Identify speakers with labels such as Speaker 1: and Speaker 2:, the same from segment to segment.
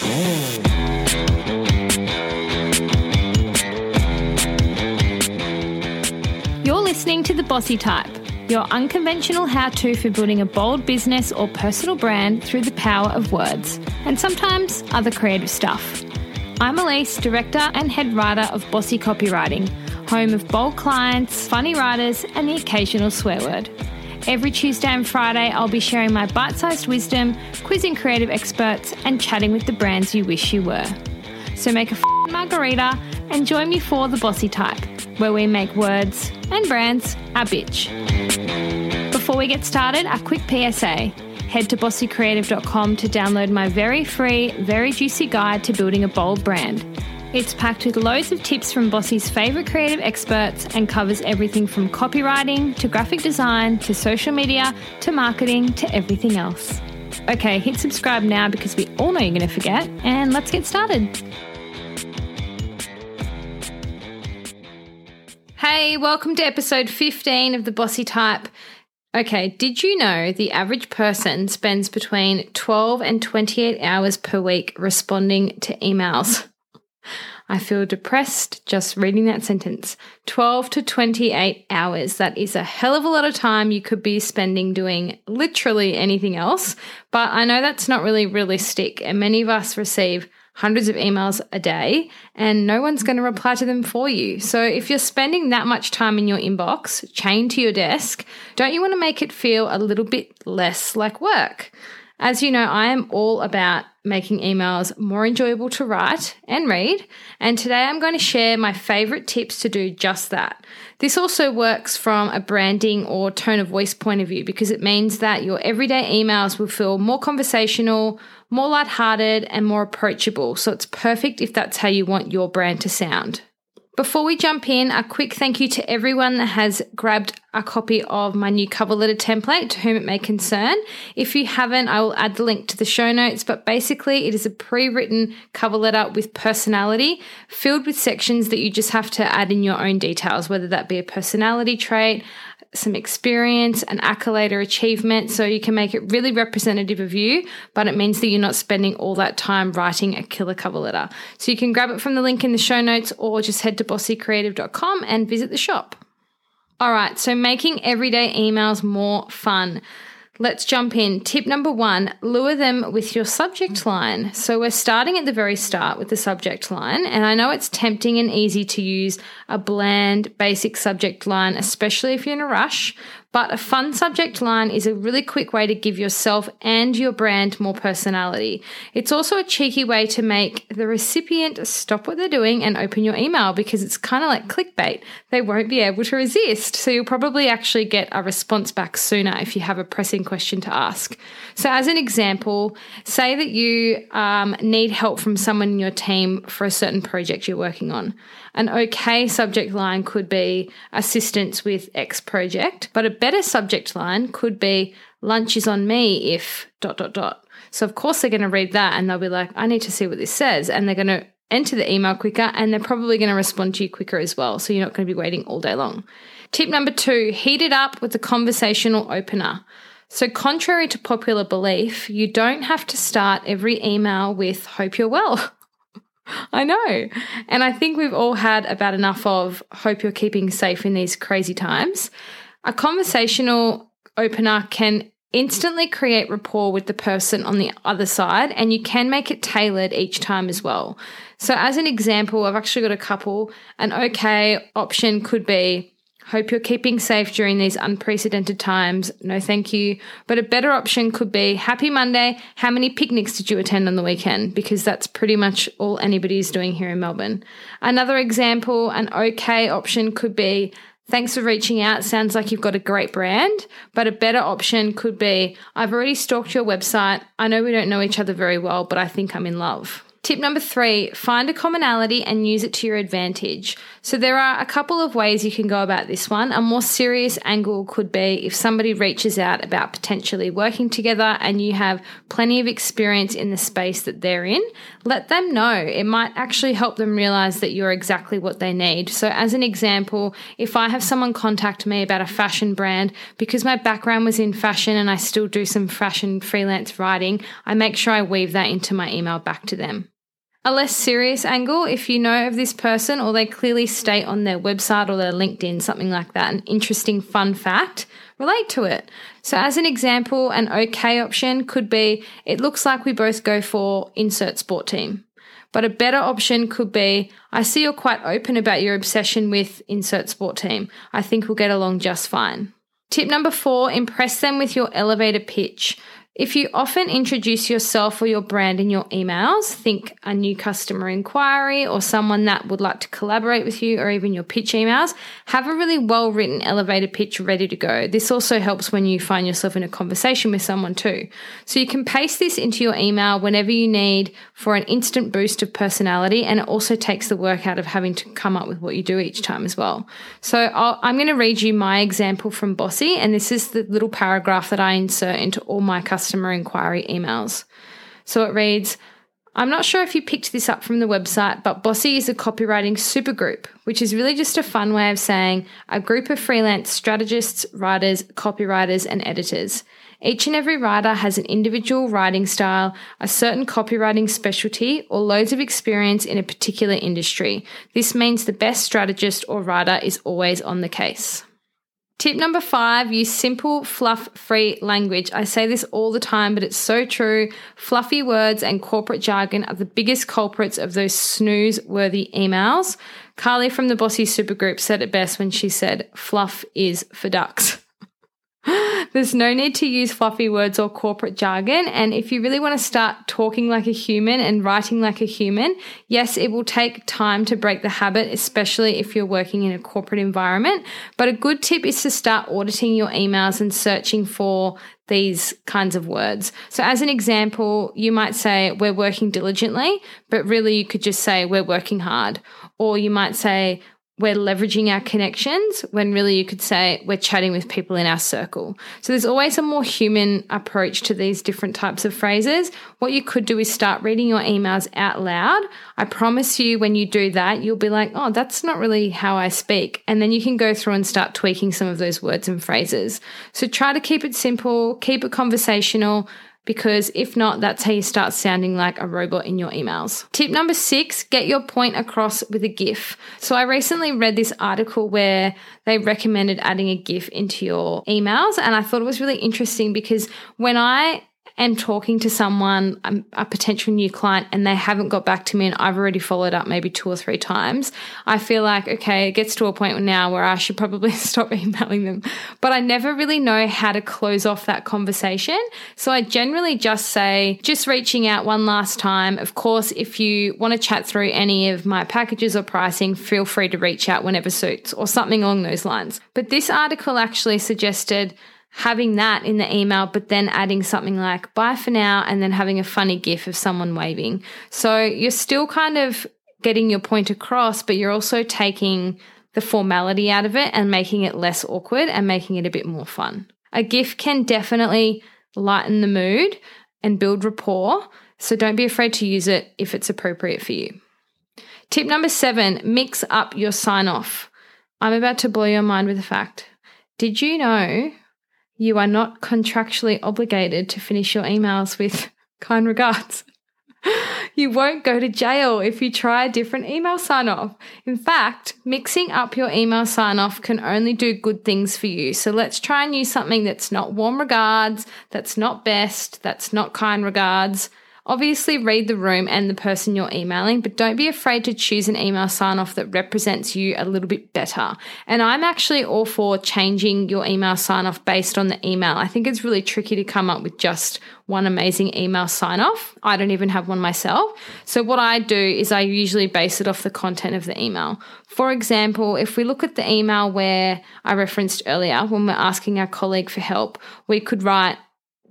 Speaker 1: You're listening to The Bossy Type, your unconventional how to for building a bold business or personal brand through the power of words, and sometimes other creative stuff. I'm Alyce, director and head writer of Bossy Copywriting, home of bold clients, funny writers, and the occasional swear word. Every Tuesday and Friday, I'll be sharing my bite sized wisdom, quizzing creative experts, and chatting with the brands you wish you were. So make a f- margarita and join me for The Bossy Type, where we make words and brands our bitch. Before we get started, a quick PSA. Head to bossycreative.com to download my very free, very juicy guide to building a bold brand. It's packed with loads of tips from Bossy's favourite creative experts and covers everything from copywriting to graphic design to social media to marketing to everything else. Okay, hit subscribe now because we all know you're going to forget, and let's get started. Hey, welcome to episode 15 of The Bossy Type. Okay, did you know the average person spends between 12 and 28 hours per week responding to emails? I feel depressed just reading that sentence. 12 to 28 hours. That is a hell of a lot of time you could be spending doing literally anything else. But I know that's not really realistic. And many of us receive hundreds of emails a day and no one's going to reply to them for you. So if you're spending that much time in your inbox, chained to your desk, don't you want to make it feel a little bit less like work? As you know, I am all about making emails more enjoyable to write and read. And today I'm going to share my favorite tips to do just that. This also works from a branding or tone of voice point of view because it means that your everyday emails will feel more conversational, more lighthearted, and more approachable. So it's perfect if that's how you want your brand to sound. Before we jump in, a quick thank you to everyone that has grabbed a copy of my new cover letter template to whom it may concern. If you haven't, I will add the link to the show notes, but basically, it is a pre written cover letter with personality filled with sections that you just have to add in your own details, whether that be a personality trait, some experience, an accolade or achievement. So you can make it really representative of you, but it means that you're not spending all that time writing a killer cover letter. So you can grab it from the link in the show notes or just head to bossycreative.com and visit the shop. All right, so making everyday emails more fun. Let's jump in. Tip number one lure them with your subject line. So, we're starting at the very start with the subject line, and I know it's tempting and easy to use a bland, basic subject line, especially if you're in a rush. But a fun subject line is a really quick way to give yourself and your brand more personality. It's also a cheeky way to make the recipient stop what they're doing and open your email because it's kind of like clickbait. They won't be able to resist. So you'll probably actually get a response back sooner if you have a pressing question to ask. So, as an example, say that you um, need help from someone in your team for a certain project you're working on. An okay subject line could be assistance with X project, but a better subject line could be lunch is on me if dot dot dot. So of course they're going to read that and they'll be like, I need to see what this says. And they're going to enter the email quicker and they're probably going to respond to you quicker as well. So you're not going to be waiting all day long. Tip number two, heat it up with a conversational opener. So, contrary to popular belief, you don't have to start every email with, Hope you're well. I know. And I think we've all had about enough of hope you're keeping safe in these crazy times. A conversational opener can instantly create rapport with the person on the other side, and you can make it tailored each time as well. So, as an example, I've actually got a couple. An okay option could be Hope you're keeping safe during these unprecedented times. No, thank you. But a better option could be Happy Monday. How many picnics did you attend on the weekend? Because that's pretty much all anybody is doing here in Melbourne. Another example, an okay option could be Thanks for reaching out. Sounds like you've got a great brand, but a better option could be I've already stalked your website. I know we don't know each other very well, but I think I'm in love. Tip number three find a commonality and use it to your advantage. So, there are a couple of ways you can go about this one. A more serious angle could be if somebody reaches out about potentially working together and you have plenty of experience in the space that they're in, let them know. It might actually help them realize that you're exactly what they need. So, as an example, if I have someone contact me about a fashion brand, because my background was in fashion and I still do some fashion freelance writing, I make sure I weave that into my email back to them. A less serious angle, if you know of this person or they clearly state on their website or their LinkedIn, something like that, an interesting fun fact, relate to it. So, as an example, an okay option could be it looks like we both go for insert sport team. But a better option could be I see you're quite open about your obsession with insert sport team. I think we'll get along just fine. Tip number four impress them with your elevator pitch. If you often introduce yourself or your brand in your emails, think a new customer inquiry or someone that would like to collaborate with you or even your pitch emails, have a really well written elevator pitch ready to go. This also helps when you find yourself in a conversation with someone too. So you can paste this into your email whenever you need for an instant boost of personality and it also takes the work out of having to come up with what you do each time as well. So i am going to read you my example from Bossy and this is the little paragraph that I insert into all my customers customer inquiry emails. So it reads, I'm not sure if you picked this up from the website, but Bossy is a copywriting supergroup, which is really just a fun way of saying a group of freelance strategists, writers, copywriters, and editors. Each and every writer has an individual writing style, a certain copywriting specialty, or loads of experience in a particular industry. This means the best strategist or writer is always on the case. Tip number five use simple, fluff free language. I say this all the time, but it's so true. Fluffy words and corporate jargon are the biggest culprits of those snooze worthy emails. Carly from the Bossy Supergroup said it best when she said, Fluff is for ducks. There's no need to use fluffy words or corporate jargon. And if you really want to start talking like a human and writing like a human, yes, it will take time to break the habit, especially if you're working in a corporate environment. But a good tip is to start auditing your emails and searching for these kinds of words. So, as an example, you might say, We're working diligently, but really you could just say, We're working hard. Or you might say, we're leveraging our connections when really you could say we're chatting with people in our circle. So there's always a more human approach to these different types of phrases. What you could do is start reading your emails out loud. I promise you, when you do that, you'll be like, oh, that's not really how I speak. And then you can go through and start tweaking some of those words and phrases. So try to keep it simple, keep it conversational because if not, that's how you start sounding like a robot in your emails. Tip number six get your point across with a GIF. So, I recently read this article where they recommended adding a GIF into your emails, and I thought it was really interesting because when I am talking to someone, um, a potential new client, and they haven't got back to me and I've already followed up maybe two or three times, I feel like, okay, it gets to a point now where I should probably stop emailing them. But I never really know how to close off that conversation. So I generally just say, just reaching out one last time. Of course, if you want to chat through any of my packages or pricing, feel free to reach out whenever suits or something along those lines. But this article actually suggested having that in the email, but then adding something like bye for now and then having a funny gif of someone waving. So you're still kind of getting your point across, but you're also taking the formality out of it and making it less awkward and making it a bit more fun. A GIF can definitely lighten the mood and build rapport, so don't be afraid to use it if it's appropriate for you. Tip number seven mix up your sign off. I'm about to blow your mind with a fact. Did you know you are not contractually obligated to finish your emails with kind regards. you won't go to jail if you try a different email sign off. In fact, mixing up your email sign off can only do good things for you. So let's try and use something that's not warm regards, that's not best, that's not kind regards. Obviously, read the room and the person you're emailing, but don't be afraid to choose an email sign off that represents you a little bit better. And I'm actually all for changing your email sign off based on the email. I think it's really tricky to come up with just one amazing email sign off. I don't even have one myself. So, what I do is I usually base it off the content of the email. For example, if we look at the email where I referenced earlier when we're asking our colleague for help, we could write,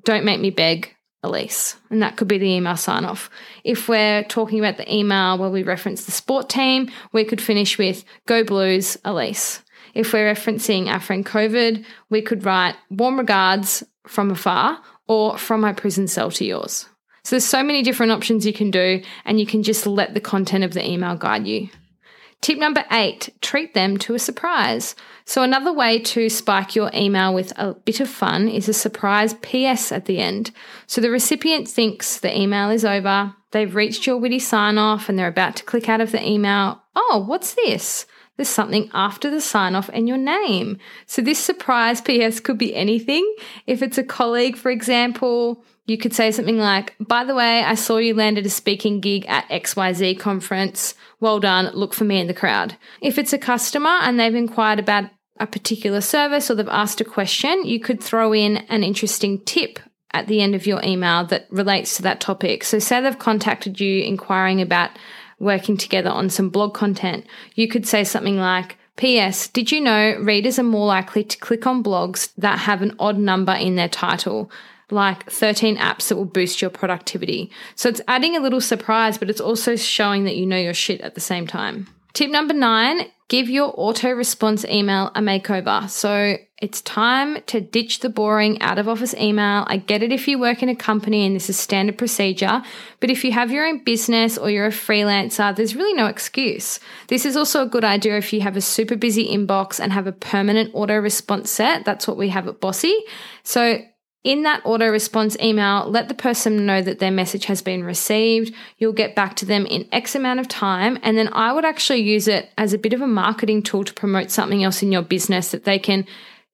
Speaker 1: Don't make me beg Alyce. And that could be the email sign off. If we're talking about the email where we reference the sport team, we could finish with Go Blues, Alyce. If we're referencing our friend COVID, we could write warm regards from afar or from my prison cell to yours. So there's so many different options you can do, and you can just let the content of the email guide you. Tip number eight, treat them to a surprise. So, another way to spike your email with a bit of fun is a surprise PS at the end. So, the recipient thinks the email is over, they've reached your witty sign off, and they're about to click out of the email. Oh, what's this? There's something after the sign off and your name. So, this surprise PS could be anything. If it's a colleague, for example, you could say something like, By the way, I saw you landed a speaking gig at XYZ conference. Well done. Look for me in the crowd. If it's a customer and they've inquired about a particular service or they've asked a question, you could throw in an interesting tip at the end of your email that relates to that topic. So, say they've contacted you inquiring about working together on some blog content. You could say something like, P.S. Did you know readers are more likely to click on blogs that have an odd number in their title? Like 13 apps that will boost your productivity. So it's adding a little surprise, but it's also showing that you know your shit at the same time. Tip number nine give your auto response email a makeover. So it's time to ditch the boring out of office email. I get it if you work in a company and this is standard procedure, but if you have your own business or you're a freelancer, there's really no excuse. This is also a good idea if you have a super busy inbox and have a permanent auto response set. That's what we have at Bossy. So in that auto response email, let the person know that their message has been received. You'll get back to them in X amount of time. And then I would actually use it as a bit of a marketing tool to promote something else in your business that they can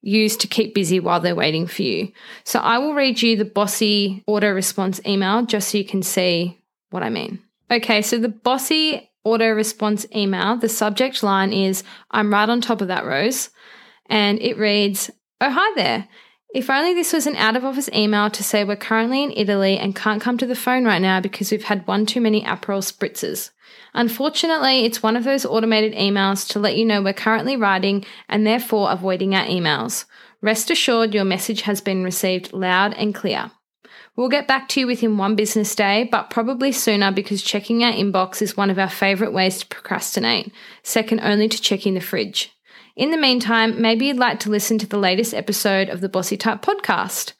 Speaker 1: use to keep busy while they're waiting for you. So I will read you the bossy auto response email just so you can see what I mean. Okay, so the bossy auto response email, the subject line is I'm right on top of that, Rose. And it reads, Oh, hi there. If only this was an out of office email to say we're currently in Italy and can't come to the phone right now because we've had one too many Aperol spritzers. Unfortunately, it's one of those automated emails to let you know we're currently writing and therefore avoiding our emails. Rest assured your message has been received loud and clear. We'll get back to you within one business day, but probably sooner because checking our inbox is one of our favourite ways to procrastinate, second only to checking the fridge. In the meantime, maybe you'd like to listen to the latest episode of the Bossy Type podcast.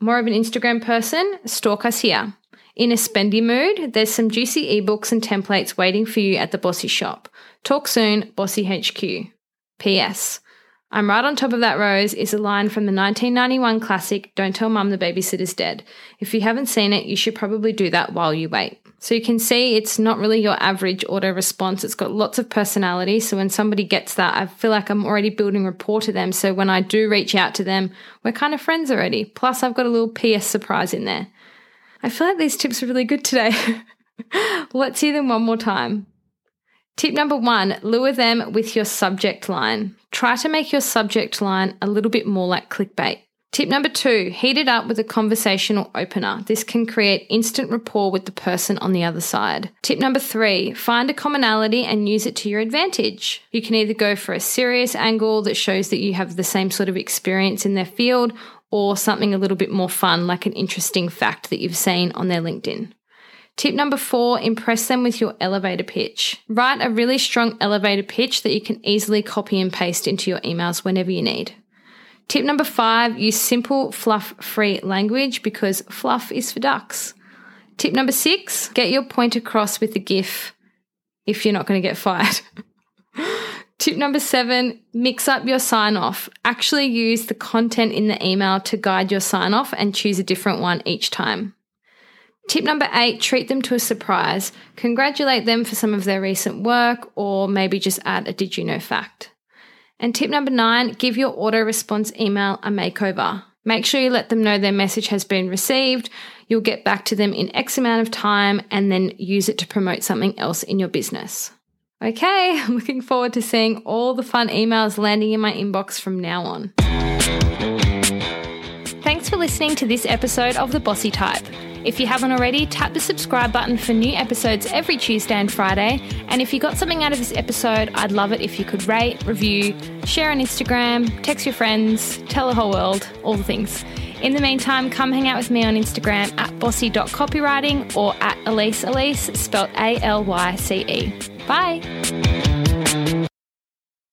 Speaker 1: More of an Instagram person? Stalk us here. In a spendy mood, there's some juicy ebooks and templates waiting for you at the Bossy shop. Talk soon, Bossy HQ. P.S. I'm right on top of that rose is a line from the 1991 classic Don't Tell Mum the Babysitter's Dead. If you haven't seen it, you should probably do that while you wait. So you can see it's not really your average auto response. It's got lots of personality. So when somebody gets that, I feel like I'm already building rapport to them. So when I do reach out to them, we're kind of friends already. Plus, I've got a little PS surprise in there. I feel like these tips are really good today. Let's hear them one more time. Tip number one lure them with your subject line. Try to make your subject line a little bit more like clickbait. Tip number two, heat it up with a conversational opener. This can create instant rapport with the person on the other side. Tip number three, find a commonality and use it to your advantage. You can either go for a serious angle that shows that you have the same sort of experience in their field or something a little bit more fun, like an interesting fact that you've seen on their LinkedIn. Tip number four, impress them with your elevator pitch. Write a really strong elevator pitch that you can easily copy and paste into your emails whenever you need. Tip number five use simple, fluff free language because fluff is for ducks. Tip number six get your point across with the GIF if you're not going to get fired. Tip number seven mix up your sign off. Actually use the content in the email to guide your sign off and choose a different one each time. Tip number eight treat them to a surprise. Congratulate them for some of their recent work or maybe just add a did you know fact. And tip number nine give your auto response email a makeover. Make sure you let them know their message has been received. You'll get back to them in X amount of time and then use it to promote something else in your business. Okay, I'm looking forward to seeing all the fun emails landing in my inbox from now on. Thanks for listening to this episode of The Bossy Type. If you haven't already, tap the subscribe button for new episodes every Tuesday and Friday. And if you got something out of this episode, I'd love it if you could rate, review, share on Instagram, text your friends, tell the whole world, all the things. In the meantime, come hang out with me on Instagram at bossy.copywriting or at Alyce Alyce, spelled A L Y C E. Bye.